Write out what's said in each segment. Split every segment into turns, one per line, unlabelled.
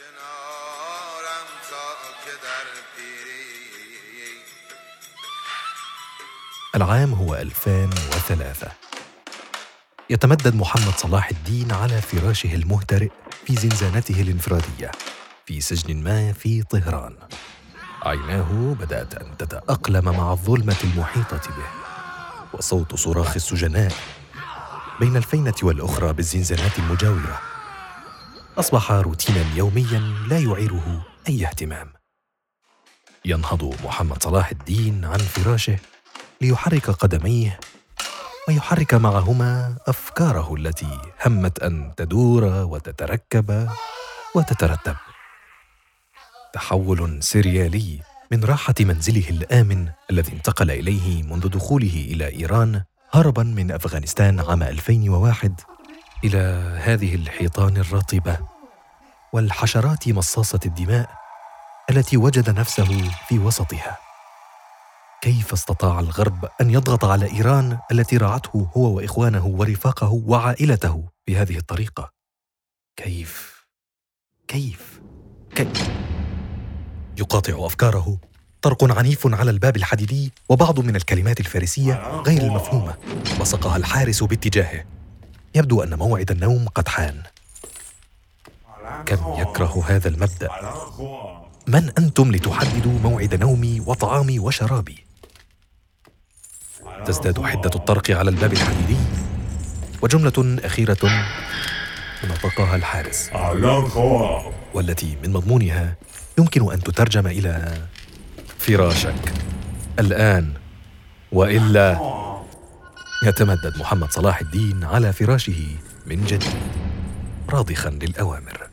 کنارم تا که در پیری.
العام هو 2003 يتمدد محمد صلاح الدين على فراشه المهترئ في زنزانته الانفرادية في سجن ما في طهران. عيناه بدأت أن تتأقلم مع الظلمة المحيطة به وصوت صراخ السجناء بين الفينة والأخرى بالزنزانات المجاورة. أصبح روتينا يوميا لا يعيره أي اهتمام. ينهض محمد صلاح الدين عن فراشه ليحرك قدميه ويحرك معهما أفكاره التي همت أن تدور وتتركب وتترتب. تحول سريالي من راحة منزله الآمن الذي انتقل إليه منذ دخوله إلى إيران هربا من أفغانستان عام 2001 إلى هذه الحيطان الرطبة. والحشرات مصاصة الدماء التي وجد نفسه في وسطها. كيف استطاع الغرب أن يضغط على إيران التي رعته هو وإخوانه ورفاقه وعائلته بهذه الطريقة؟ كيف؟ كيف؟ كيف؟ يقاطع أفكاره. طرق عنيف على الباب الحديدي وبعض من الكلمات الفارسية غير المفهومة. بصقها الحارس باتجاهه. يبدو أن موعد النوم قد حان. كم يكره هذا المبدأ؟ من أنتم لتحددوا موعد نومي وطعامي وشرابي؟ تزداد حدة الطرق على الباب الحديدي. وجملة أخيرة نطقها الحارس. والتي من مضمونها يمكن أن تترجم إلى فراشك. الآن وإلا يتمدد محمد صلاح الدين على فراشه من جديد راضخا للأوامر.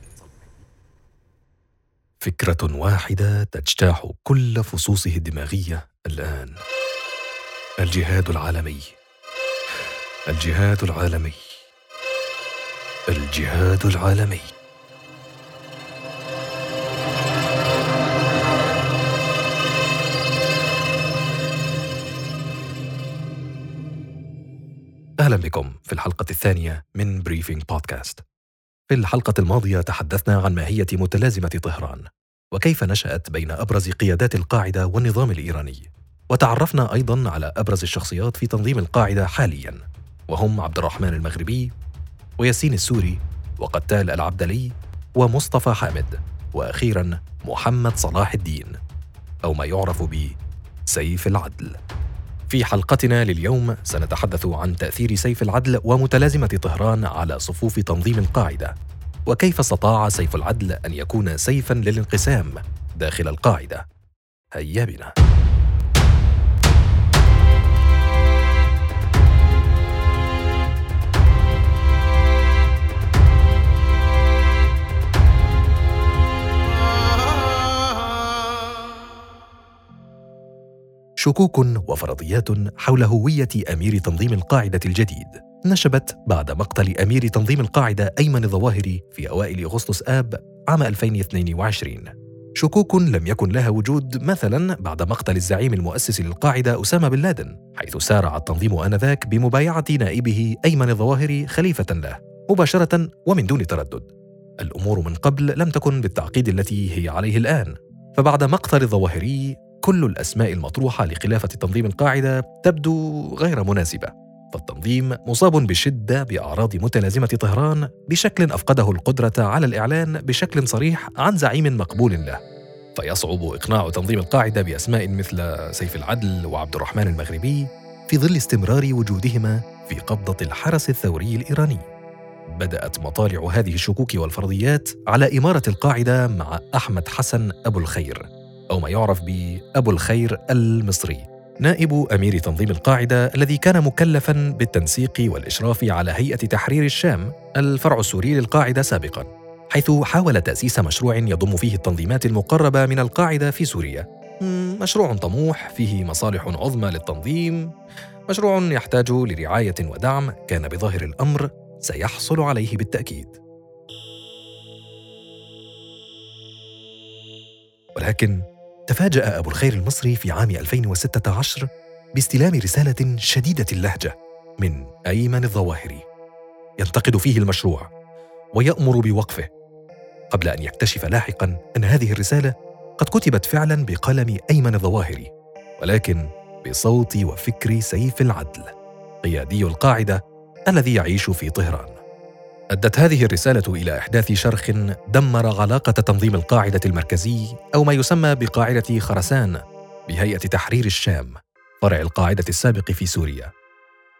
فكرة واحدة تجتاح كل فصوصه الدماغية الآن. الجهاد العالمي. الجهاد العالمي. الجهاد العالمي. أهلا بكم في الحلقة الثانية من بريفينج بودكاست في الحلقة الماضية تحدثنا عن ماهيه متلازمة طهران وكيف نشأت بين أبرز قيادات القاعدة والنظام الإيراني. وتعرفنا أيضا على أبرز الشخصيات في تنظيم القاعدة حاليا وهم عبد الرحمن المغربي وياسين السوري وقتال العبدلي ومصطفى حامد وأخيرا محمد صلاح الدين أو ما يعرف ب سيف العدل. في حلقتنا لليوم سنتحدث عن تأثير سيف العدل ومتلازمة طهران على صفوف تنظيم القاعدة. وكيف استطاع سيف العدل أن يكون سيفا للانقسام داخل القاعدة؟ هيا بنا. شكوك وفرضيات حول هوية أمير تنظيم القاعدة الجديد. نشبت بعد مقتل أمير تنظيم القاعدة أيمن الظواهري في أوائل أغسطس آب عام 2022 شكوك لم يكن لها وجود مثلا بعد مقتل الزعيم المؤسس للقاعدة أسامة بن لادن حيث سارع التنظيم آنذاك بمبايعة نائبه أيمن الظواهري خليفة له مباشرة ومن دون تردد. الأمور من قبل لم تكن بالتعقيد التي هي عليه الآن. فبعد مقتل الظواهري كل الأسماء المطروحة لخلافة تنظيم القاعدة تبدو غير مناسبة. فالتنظيم مصاب بشدة بأعراض متلازمة طهران بشكل أفقده القدرة على الإعلان بشكل صريح عن زعيم مقبول له. فيصعب إقناع تنظيم القاعدة بأسماء مثل سيف العدل وعبد الرحمن المغربي في ظل استمرار وجودهما في قبضة الحرس الثوري الإيراني. بدأت مطالع هذه الشكوك والفرضيات على إمارة القاعدة مع أحمد حسن أبو الخير. أو ما يعرف بأبو الخير المصري نائب أمير تنظيم القاعدة الذي كان مكلفا بالتنسيق والإشراف على هيئة تحرير الشام الفرع السوري للقاعدة سابقا حيث حاول تأسيس مشروع يضم فيه التنظيمات المقربة من القاعدة في سوريا. مشروع طموح فيه مصالح عظمى للتنظيم. مشروع يحتاج لرعاية ودعم كان بظاهر الأمر سيحصل عليه بالتأكيد. ولكن تفاجأ أبو الخير المصري في عام 2016 باستلام رسالة شديدة اللهجة من أيمن الظواهري. ينتقد فيه المشروع ويأمر بوقفه قبل أن يكتشف لاحقا أن هذه الرسالة قد كتبت فعلا بقلم أيمن الظواهري ولكن بصوت وفكر سيف العدل قيادي القاعدة الذي يعيش في طهران. أدت هذه الرسالة إلى إحداث شرخ دمر علاقة تنظيم القاعدة المركزي أو ما يسمى بقاعدة خرسان بهيئة تحرير الشام فرع القاعدة السابق في سوريا.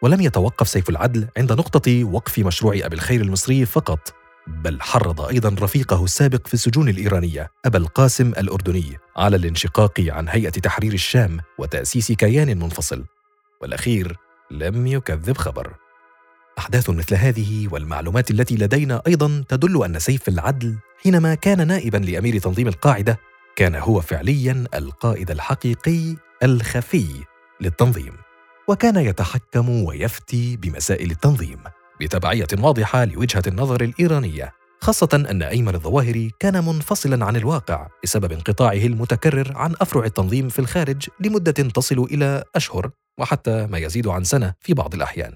ولم يتوقف سيف العدل عند نقطة وقف مشروع أبي الخير المصري فقط بل حرض أيضا رفيقه السابق في السجون الإيرانية أبا القاسم الأردني على الانشقاق عن هيئة تحرير الشام وتأسيس كيان منفصل. والأخير لم يكذب خبر. أحداث مثل هذه والمعلومات التي لدينا أيضا تدل أن سيف العدل حينما كان نائبا لأمير تنظيم القاعدة كان هو فعليا القائد الحقيقي الخفي للتنظيم وكان يتحكم ويفتي بمسائل التنظيم بتبعية واضحة لوجهة النظر الإيرانية خاصة أن أيمن الظواهري كان منفصلا عن الواقع بسبب انقطاعه المتكرر عن أفرع التنظيم في الخارج لمدة تصل إلى أشهر وحتى ما يزيد عن سنة في بعض الأحيان.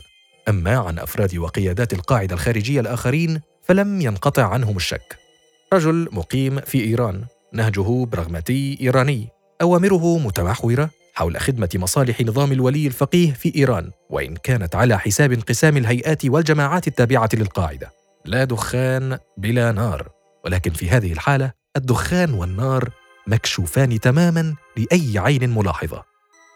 أما عن أفراد وقيادات القاعدة الخارجية الآخرين فلم ينقطع عنهم الشك. رجل مقيم في إيران نهجه براغماتي إيراني أوامره متمحورة حول خدمة مصالح نظام الولي الفقيه في إيران وإن كانت على حساب انقسام الهيئات والجماعات التابعة للقاعدة. لا دخان بلا نار. ولكن في هذه الحالة الدخان والنار مكشوفان تماما لأي عين ملاحظة.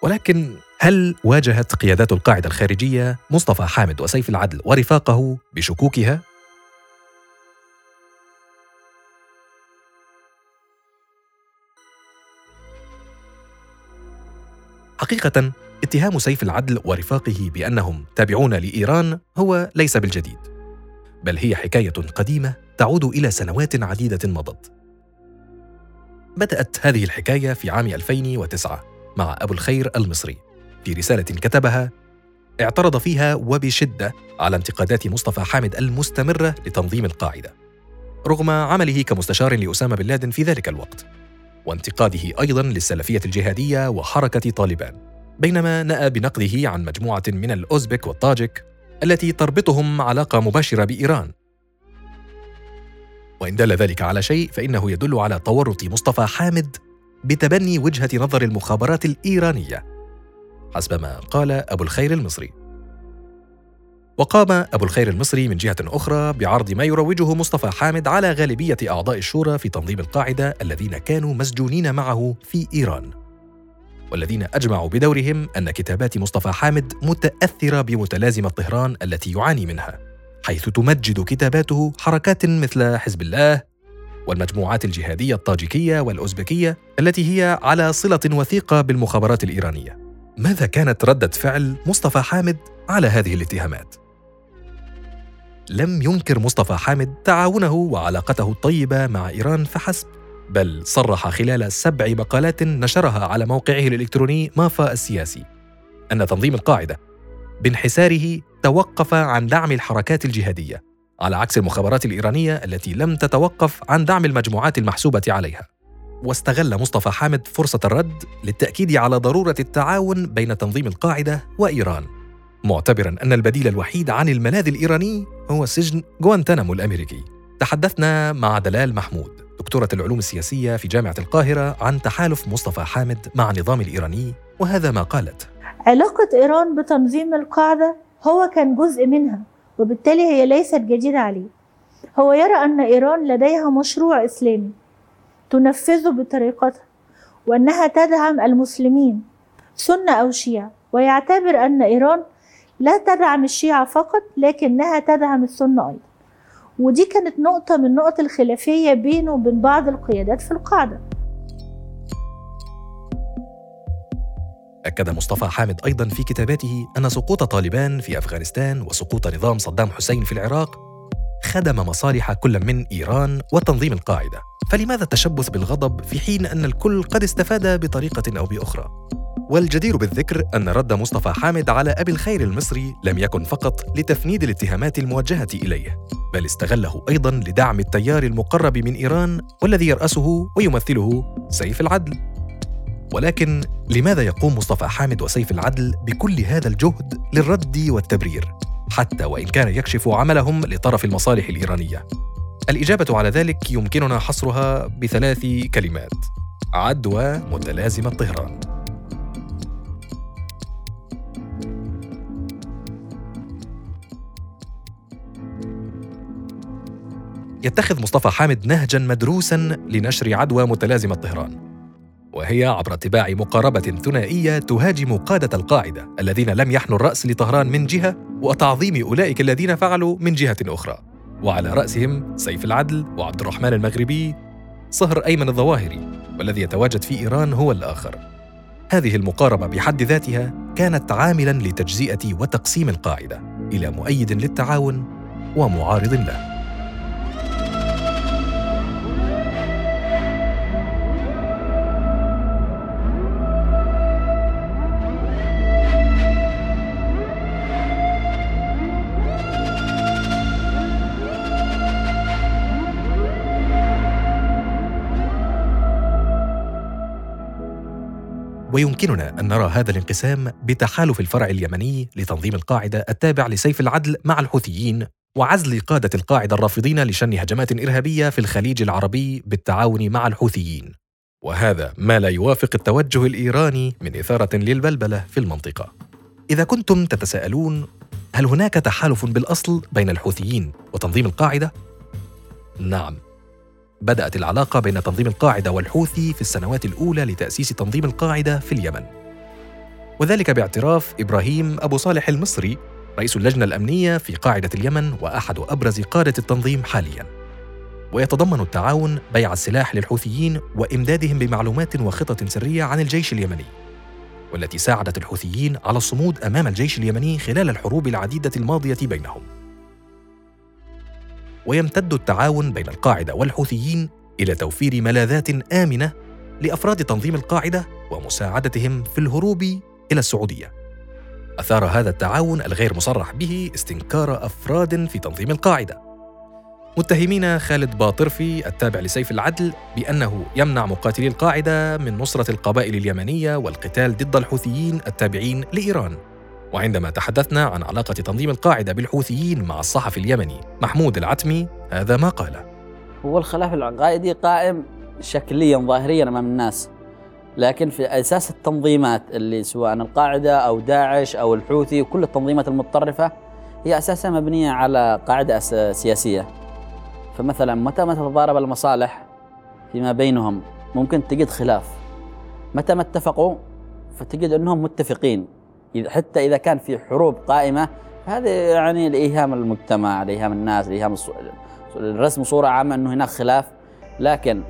ولكن هل واجهت قيادات القاعدة الخارجية مصطفى حامد وسيف العدل ورفاقه بشكوكها؟ حقيقة اتهام سيف العدل ورفاقه بأنهم تابعون لإيران هو ليس بالجديد بل هي حكاية قديمة تعود إلى سنوات عديدة مضت بدأت هذه الحكاية في عام 2009 مع أبو الخير المصري في رسالة كتبها اعترض فيها وبشدة على انتقادات مصطفى حامد المستمرة لتنظيم القاعدة رغم عمله كمستشار لأسامة بن لادن في ذلك الوقت وانتقاده أيضا للسلفية الجهادية وحركة طالبان بينما نأى بنقده عن مجموعة من الأوزبك والطاجك التي تربطهم علاقة مباشرة بإيران. وإن دل ذلك على شيء فإنه يدل على تورط مصطفى حامد بتبني وجهة نظر المخابرات الإيرانية. حسب ما قال أبو الخير المصري. وقام أبو الخير المصري من جهة أخرى بعرض ما يروجه مصطفى حامد على غالبية أعضاء الشورى في تنظيم القاعدة الذين كانوا مسجونين معه في إيران. والذين أجمعوا بدورهم أن كتابات مصطفى حامد متأثرة بمتلازمة طهران التي يعاني منها حيث تمجد كتاباته حركات مثل حزب الله والمجموعات الجهادية الطاجيكية والأوزبكية التي هي على صلة وثيقة بالمخابرات الإيرانية. ماذا كانت ردة فعل مصطفى حامد على هذه الاتهامات؟ لم ينكر مصطفى حامد تعاونه وعلاقته الطيبة مع إيران فحسب بل صرح خلال سبع مقالات نشرها على موقعه الإلكتروني مافا السياسي أن تنظيم القاعدة بانحساره توقف عن دعم الحركات الجهادية على عكس المخابرات الإيرانية التي لم تتوقف عن دعم المجموعات المحسوبة عليها واستغل مصطفى حامد فرصة الرد للتأكيد على ضرورة التعاون بين تنظيم القاعدة وإيران. معتبرا أن البديل الوحيد عن الملاذ الإيراني هو سجن غوانتانامو الأمريكي. تحدثنا مع دلال محمود دكتورة العلوم السياسية في جامعة القاهرة عن تحالف مصطفى حامد مع النظام الإيراني وهذا ما قالت.
علاقة إيران بتنظيم القاعدة هو كان جزء منها وبالتالي هي ليست جديدة عليه. هو يرى أن إيران لديها مشروع إسلامي. تنفذه بطريقتها وأنها تدعم المسلمين سنة أو شيعة. ويعتبر أن إيران لا تدعم الشيعة فقط لكنها تدعم السنة أيضا. ودي كانت نقطة من نقط الخلافية بينه وبين بعض القيادات في القاعدة.
أكد مصطفى حامد أيضا في كتاباته أن سقوط طالبان في أفغانستان وسقوط نظام صدام حسين في العراق خدم مصالح كل من إيران وتنظيم القاعدة. فلماذا التشبث بالغضب في حين أن الكل قد استفاد بطريقة أو بأخرى؟ والجدير بالذكر أن رد مصطفى حامد على أبي الخير المصري لم يكن فقط لتفنيد الاتهامات الموجهة إليه بل استغله أيضا لدعم التيار المقرب من إيران والذي يرأسه ويمثله سيف العدل. ولكن لماذا يقوم مصطفى حامد وسيف العدل بكل هذا الجهد للرد والتبرير؟ حتى وإن كان يكشف عملهم لطرف المصالح الإيرانية. الإجابة على ذلك يمكننا حصرها بثلاث كلمات. عدوى متلازمة طهران يتخذ مصطفى حامد نهجا مدروسا لنشر عدوى متلازمة طهران وهي عبر اتباع مقاربة ثنائية تهاجم قادة القاعدة الذين لم يحنوا الرأس لطهران من جهة وتعظيم أولئك الذين فعلوا من جهة أخرى. وعلى رأسهم سيف العدل وعبد الرحمن المغربي صهر أيمن الظواهري والذي يتواجد في إيران هو الآخر. هذه المقاربة بحد ذاتها كانت عاملا لتجزئة وتقسيم القاعدة إلى مؤيد للتعاون ومعارض له. ويمكننا أن نرى هذا الانقسام بتحالف الفرع اليمني لتنظيم القاعدة التابع لسيف العدل مع الحوثيين وعزل قادة القاعدة الرافضين لشن هجمات إرهابية في الخليج العربي بالتعاون مع الحوثيين. وهذا ما لا يوافق التوجه الإيراني من إثارة للبلبلة في المنطقة. إذا كنتم تتساءلون هل هناك تحالف بالأصل بين الحوثيين وتنظيم القاعدة؟ نعم. بدأت العلاقة بين تنظيم القاعدة والحوثي في السنوات الأولى لتأسيس تنظيم القاعدة في اليمن. وذلك باعتراف إبراهيم أبو صالح المصري رئيس اللجنة الأمنية في قاعدة اليمن وأحد أبرز قادة التنظيم حالياً. ويتضمن التعاون بيع السلاح للحوثيين وإمدادهم بمعلومات وخطط سرية عن الجيش اليمني والتي ساعدت الحوثيين على الصمود أمام الجيش اليمني خلال الحروب العديدة الماضية بينهم. ويمتد التعاون بين القاعدة والحوثيين إلى توفير ملاذات آمنة لأفراد تنظيم القاعدة ومساعدتهم في الهروب إلى السعودية. أثار هذا التعاون الغير مصرح به استنكار أفراد في تنظيم القاعدة. متهمين خالد باطرفي التابع لسيف العدل بأنه يمنع مقاتلي القاعدة من نصرة القبائل اليمنية والقتال ضد الحوثيين التابعين لإيران. وعندما تحدثنا عن علاقة تنظيم القاعدة بالحوثيين مع الصحفي اليمني محمود العتمي هذا ما قاله
هو الخلاف العقائدي قائم شكليا ظاهريا أمام الناس لكن في أساس التنظيمات اللي سواء القاعدة أو داعش أو الحوثي وكل التنظيمات المتطرفة هي أساسا مبنية على قاعدة سياسية. فمثلا متى ما تتضارب المصالح فيما بينهم ممكن تجد خلاف. متى ما اتفقوا فتجد أنهم متفقين. حتى إذا كان في حروب قائمة هذا يعني لإيهام المجتمع لإيهام الناس لإيهام الرسم صورة عامة أنه هناك خلاف. لكن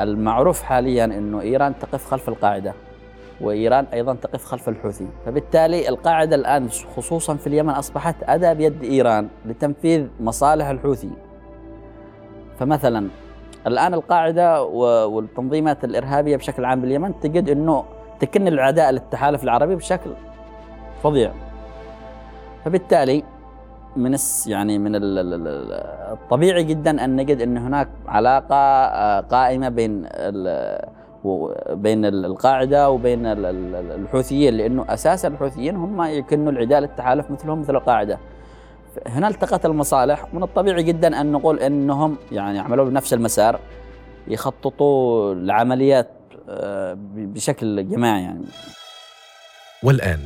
المعروف حاليا أنه إيران تقف خلف القاعدة وإيران أيضا تقف خلف الحوثي. فبالتالي القاعدة الآن خصوصا في اليمن أصبحت أداة بيد إيران لتنفيذ مصالح الحوثي. فمثلا الآن القاعدة والتنظيمات الإرهابية بشكل عام باليمن تجد أنه تكن العداء للتحالف العربي بشكل فظيع. فبالتالي من يعني من الطبيعي جدا أن نجد أن هناك علاقة آه، قائمة بين بين القاعدة وبين الحوثيين لأنه أساسا الحوثيين هم يكنوا العداء للتحالف مثلهم مثل القاعدة. هنا التقت المصالح من الطبيعي جدا أن نقول أنهم يعني عملوا بنفس المسار يخططوا العمليات آه، بشكل جماعي يعني.
والآن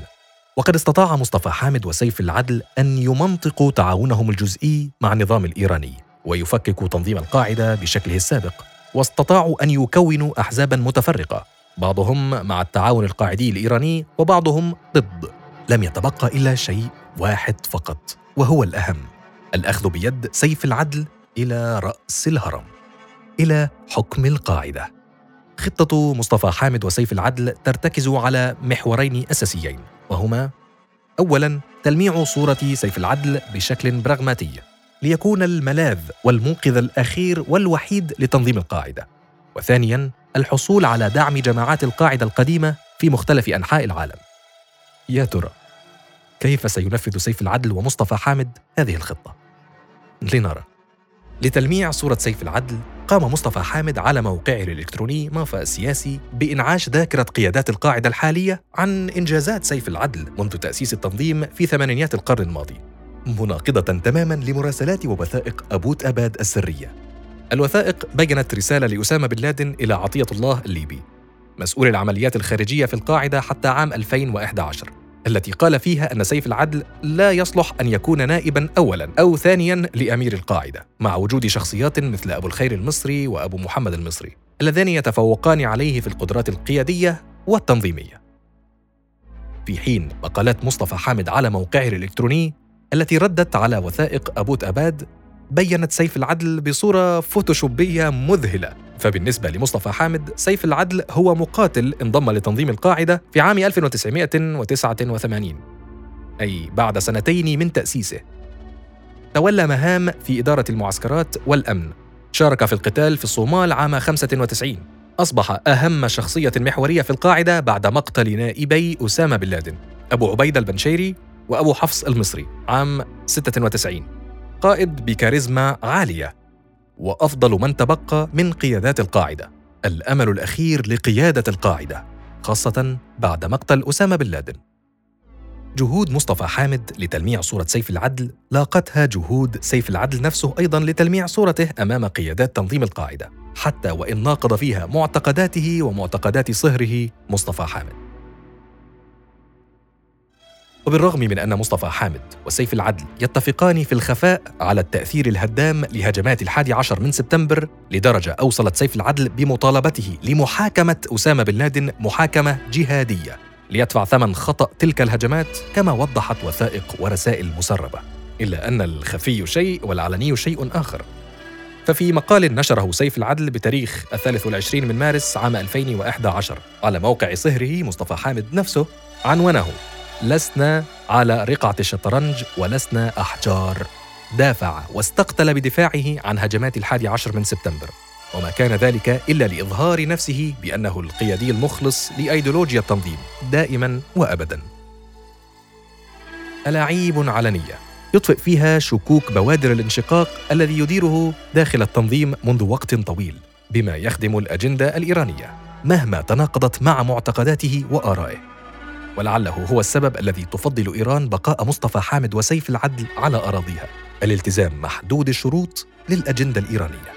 وقد استطاع مصطفى حامد وسيف العدل أن يمنطقوا تعاونهم الجزئي مع النظام الإيراني ويفككوا تنظيم القاعدة بشكله السابق واستطاعوا أن يكونوا أحزابا متفرقة بعضهم مع التعاون القاعدي الإيراني وبعضهم ضد. لم يتبقى إلا شيء واحد فقط وهو الأهم الأخذ بيد سيف العدل إلى رأس الهرم إلى حكم القاعدة. خطة مصطفى حامد وسيف العدل ترتكز على محورين أساسيين وهما اولا تلميع صورة سيف العدل بشكل براغماتي ليكون الملاذ والمنقذ الأخير والوحيد لتنظيم القاعدة. وثانيا الحصول على دعم جماعات القاعدة القديمة في مختلف أنحاء العالم. يا ترى كيف سينفذ سيف العدل ومصطفى حامد هذه الخطة؟ لنرى. لتلميع صورة سيف العدل قام مصطفى حامد على موقعه الإلكتروني مافا السياسي بإنعاش ذاكرة قيادات القاعدة الحالية عن إنجازات سيف العدل منذ تأسيس التنظيم في ثمانينيات القرن الماضي مناقضة تماما لمراسلات ووثائق أبوت آباد السرية. الوثائق بينت رسالة لأسامة بن لادن إلى عطية الله الليبي مسؤول العمليات الخارجية في القاعدة حتى عام 2011 التي قال فيها أن سيف العدل لا يصلح أن يكون نائبا أولا أو ثانيا لأمير القاعدة مع وجود شخصيات مثل أبو الخير المصري وأبو محمد المصري اللذان يتفوقان عليه في القدرات القيادية والتنظيمية. في حين مقالات مصطفى حامد على موقعه الإلكتروني التي ردت على وثائق أبوت أباد بينت سيف العدل بصورة فوتوشوبية مذهلة. فبالنسبة لمصطفى حامد سيف العدل هو مقاتل انضم لتنظيم القاعدة في عام 1989 أي بعد سنتين من تأسيسه. تولى مهام في إدارة المعسكرات والأمن. شارك في القتال في الصومال عام 95 أصبح أهم شخصية محورية في القاعدة بعد مقتل نائبي أسامة بن لادن. أبو عبيدة البنشيري وأبو حفص المصري عام 96 قائد بكاريزما عالية وأفضل من تبقى من قيادات القاعدة. الأمل الأخير لقيادة القاعدة خاصة بعد مقتل أسامة بن لادن. جهود مصطفى حامد لتلميع صورة سيف العدل لاقتها جهود سيف العدل نفسه أيضا لتلميع صورته أمام قيادات تنظيم القاعدة حتى وإن ناقض فيها معتقداته ومعتقدات صهره مصطفى حامد. وبالرغم من أن مصطفى حامد وسيف العدل يتفقان في الخفاء على التأثير الهدام لهجمات الحادي عشر من سبتمبر لدرجة أوصلت سيف العدل بمطالبته لمحاكمة أسامة بن لادن محاكمة جهادية ليدفع ثمن خطأ تلك الهجمات كما وضحت وثائق ورسائل مسربة. إلا أن الخفي شيء والعلني شيء آخر. ففي مقال نشره سيف العدل بتاريخ الثالث والعشرين من مارس عام 2011 على موقع صهره مصطفى حامد نفسه عنونه لسنا على رقعة الشطرنج ولسنا أحجار. دافع واستقتل بدفاعه عن هجمات الحادي عشر من سبتمبر. وما كان ذلك إلا لإظهار نفسه بأنه القيادي المخلص لأيديولوجيا التنظيم دائما وأبدا. ألاعيب علنية يطفئ فيها شكوك بوادر الانشقاق الذي يديره داخل التنظيم منذ وقت طويل بما يخدم الأجندة الإيرانية مهما تناقضت مع معتقداته وآرائه. ولعله هو السبب الذي تفضل إيران بقاء مصطفى حامد وسيف العدل على أراضيها. الالتزام محدود الشروط للأجندة الإيرانية.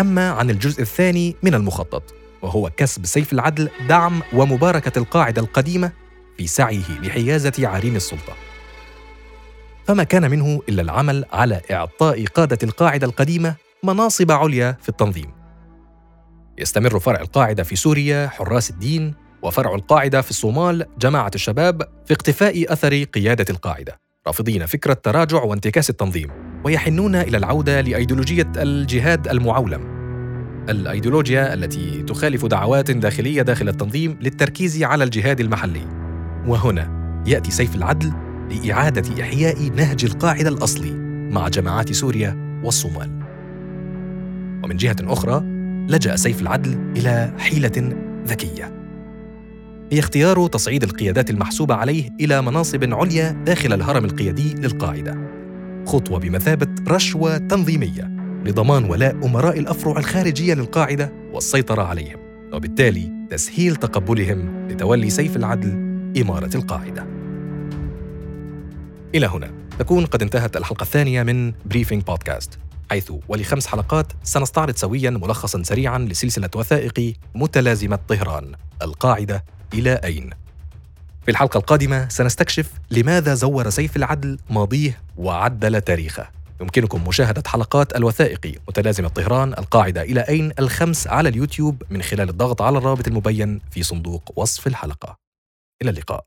أما عن الجزء الثاني من المخطط وهو كسب سيف العدل دعم ومباركة القاعدة القديمة في سعيه لحيازة عرين السلطة. فما كان منه إلا العمل على إعطاء قادة القاعدة القديمة مناصب عليا في التنظيم. يستمر فرع القاعدة في سوريا حراس الدين وفرع القاعدة في الصومال جماعة الشباب في اقتفاء أثر قيادة القاعدة. رافضين فكرة تراجع وانتكاس التنظيم ويحنون إلى العودة لأيديولوجية الجهاد المعولم. الأيديولوجيا التي تخالف دعوات داخلية داخل التنظيم للتركيز على الجهاد المحلي. وهنا يأتي سيف العدل لإعادة إحياء نهج القاعدة الأصلي مع جماعات سوريا والصومال. ومن جهة أخرى لجأ سيف العدل إلى حيلة ذكية. هي اختيار تصعيد القيادات المحسوبة عليه إلى مناصب عليا داخل الهرم القيادي للقاعدة. خطوة بمثابة رشوة تنظيمية لضمان ولاء أمراء الأفرع الخارجية للقاعدة والسيطرة عليهم وبالتالي تسهيل تقبلهم لتولي سيف العدل إمارة القاعدة. إلى هنا تكون قد انتهت الحلقة الثانية من Briefing Podcast حيث ولخمس حلقات سنستعرض سويا ملخصا سريعا لسلسلة وثائقي متلازمة طهران القاعدة إلى أين؟ في الحلقة القادمة سنستكشف لماذا زور سيف العدل ماضيه وعدل تاريخه. يمكنكم مشاهدة حلقات الوثائقي متلازمة طهران القاعدة إلى أين؟ الخمس على اليوتيوب من خلال الضغط على الرابط المبين في صندوق وصف الحلقة. إلى اللقاء.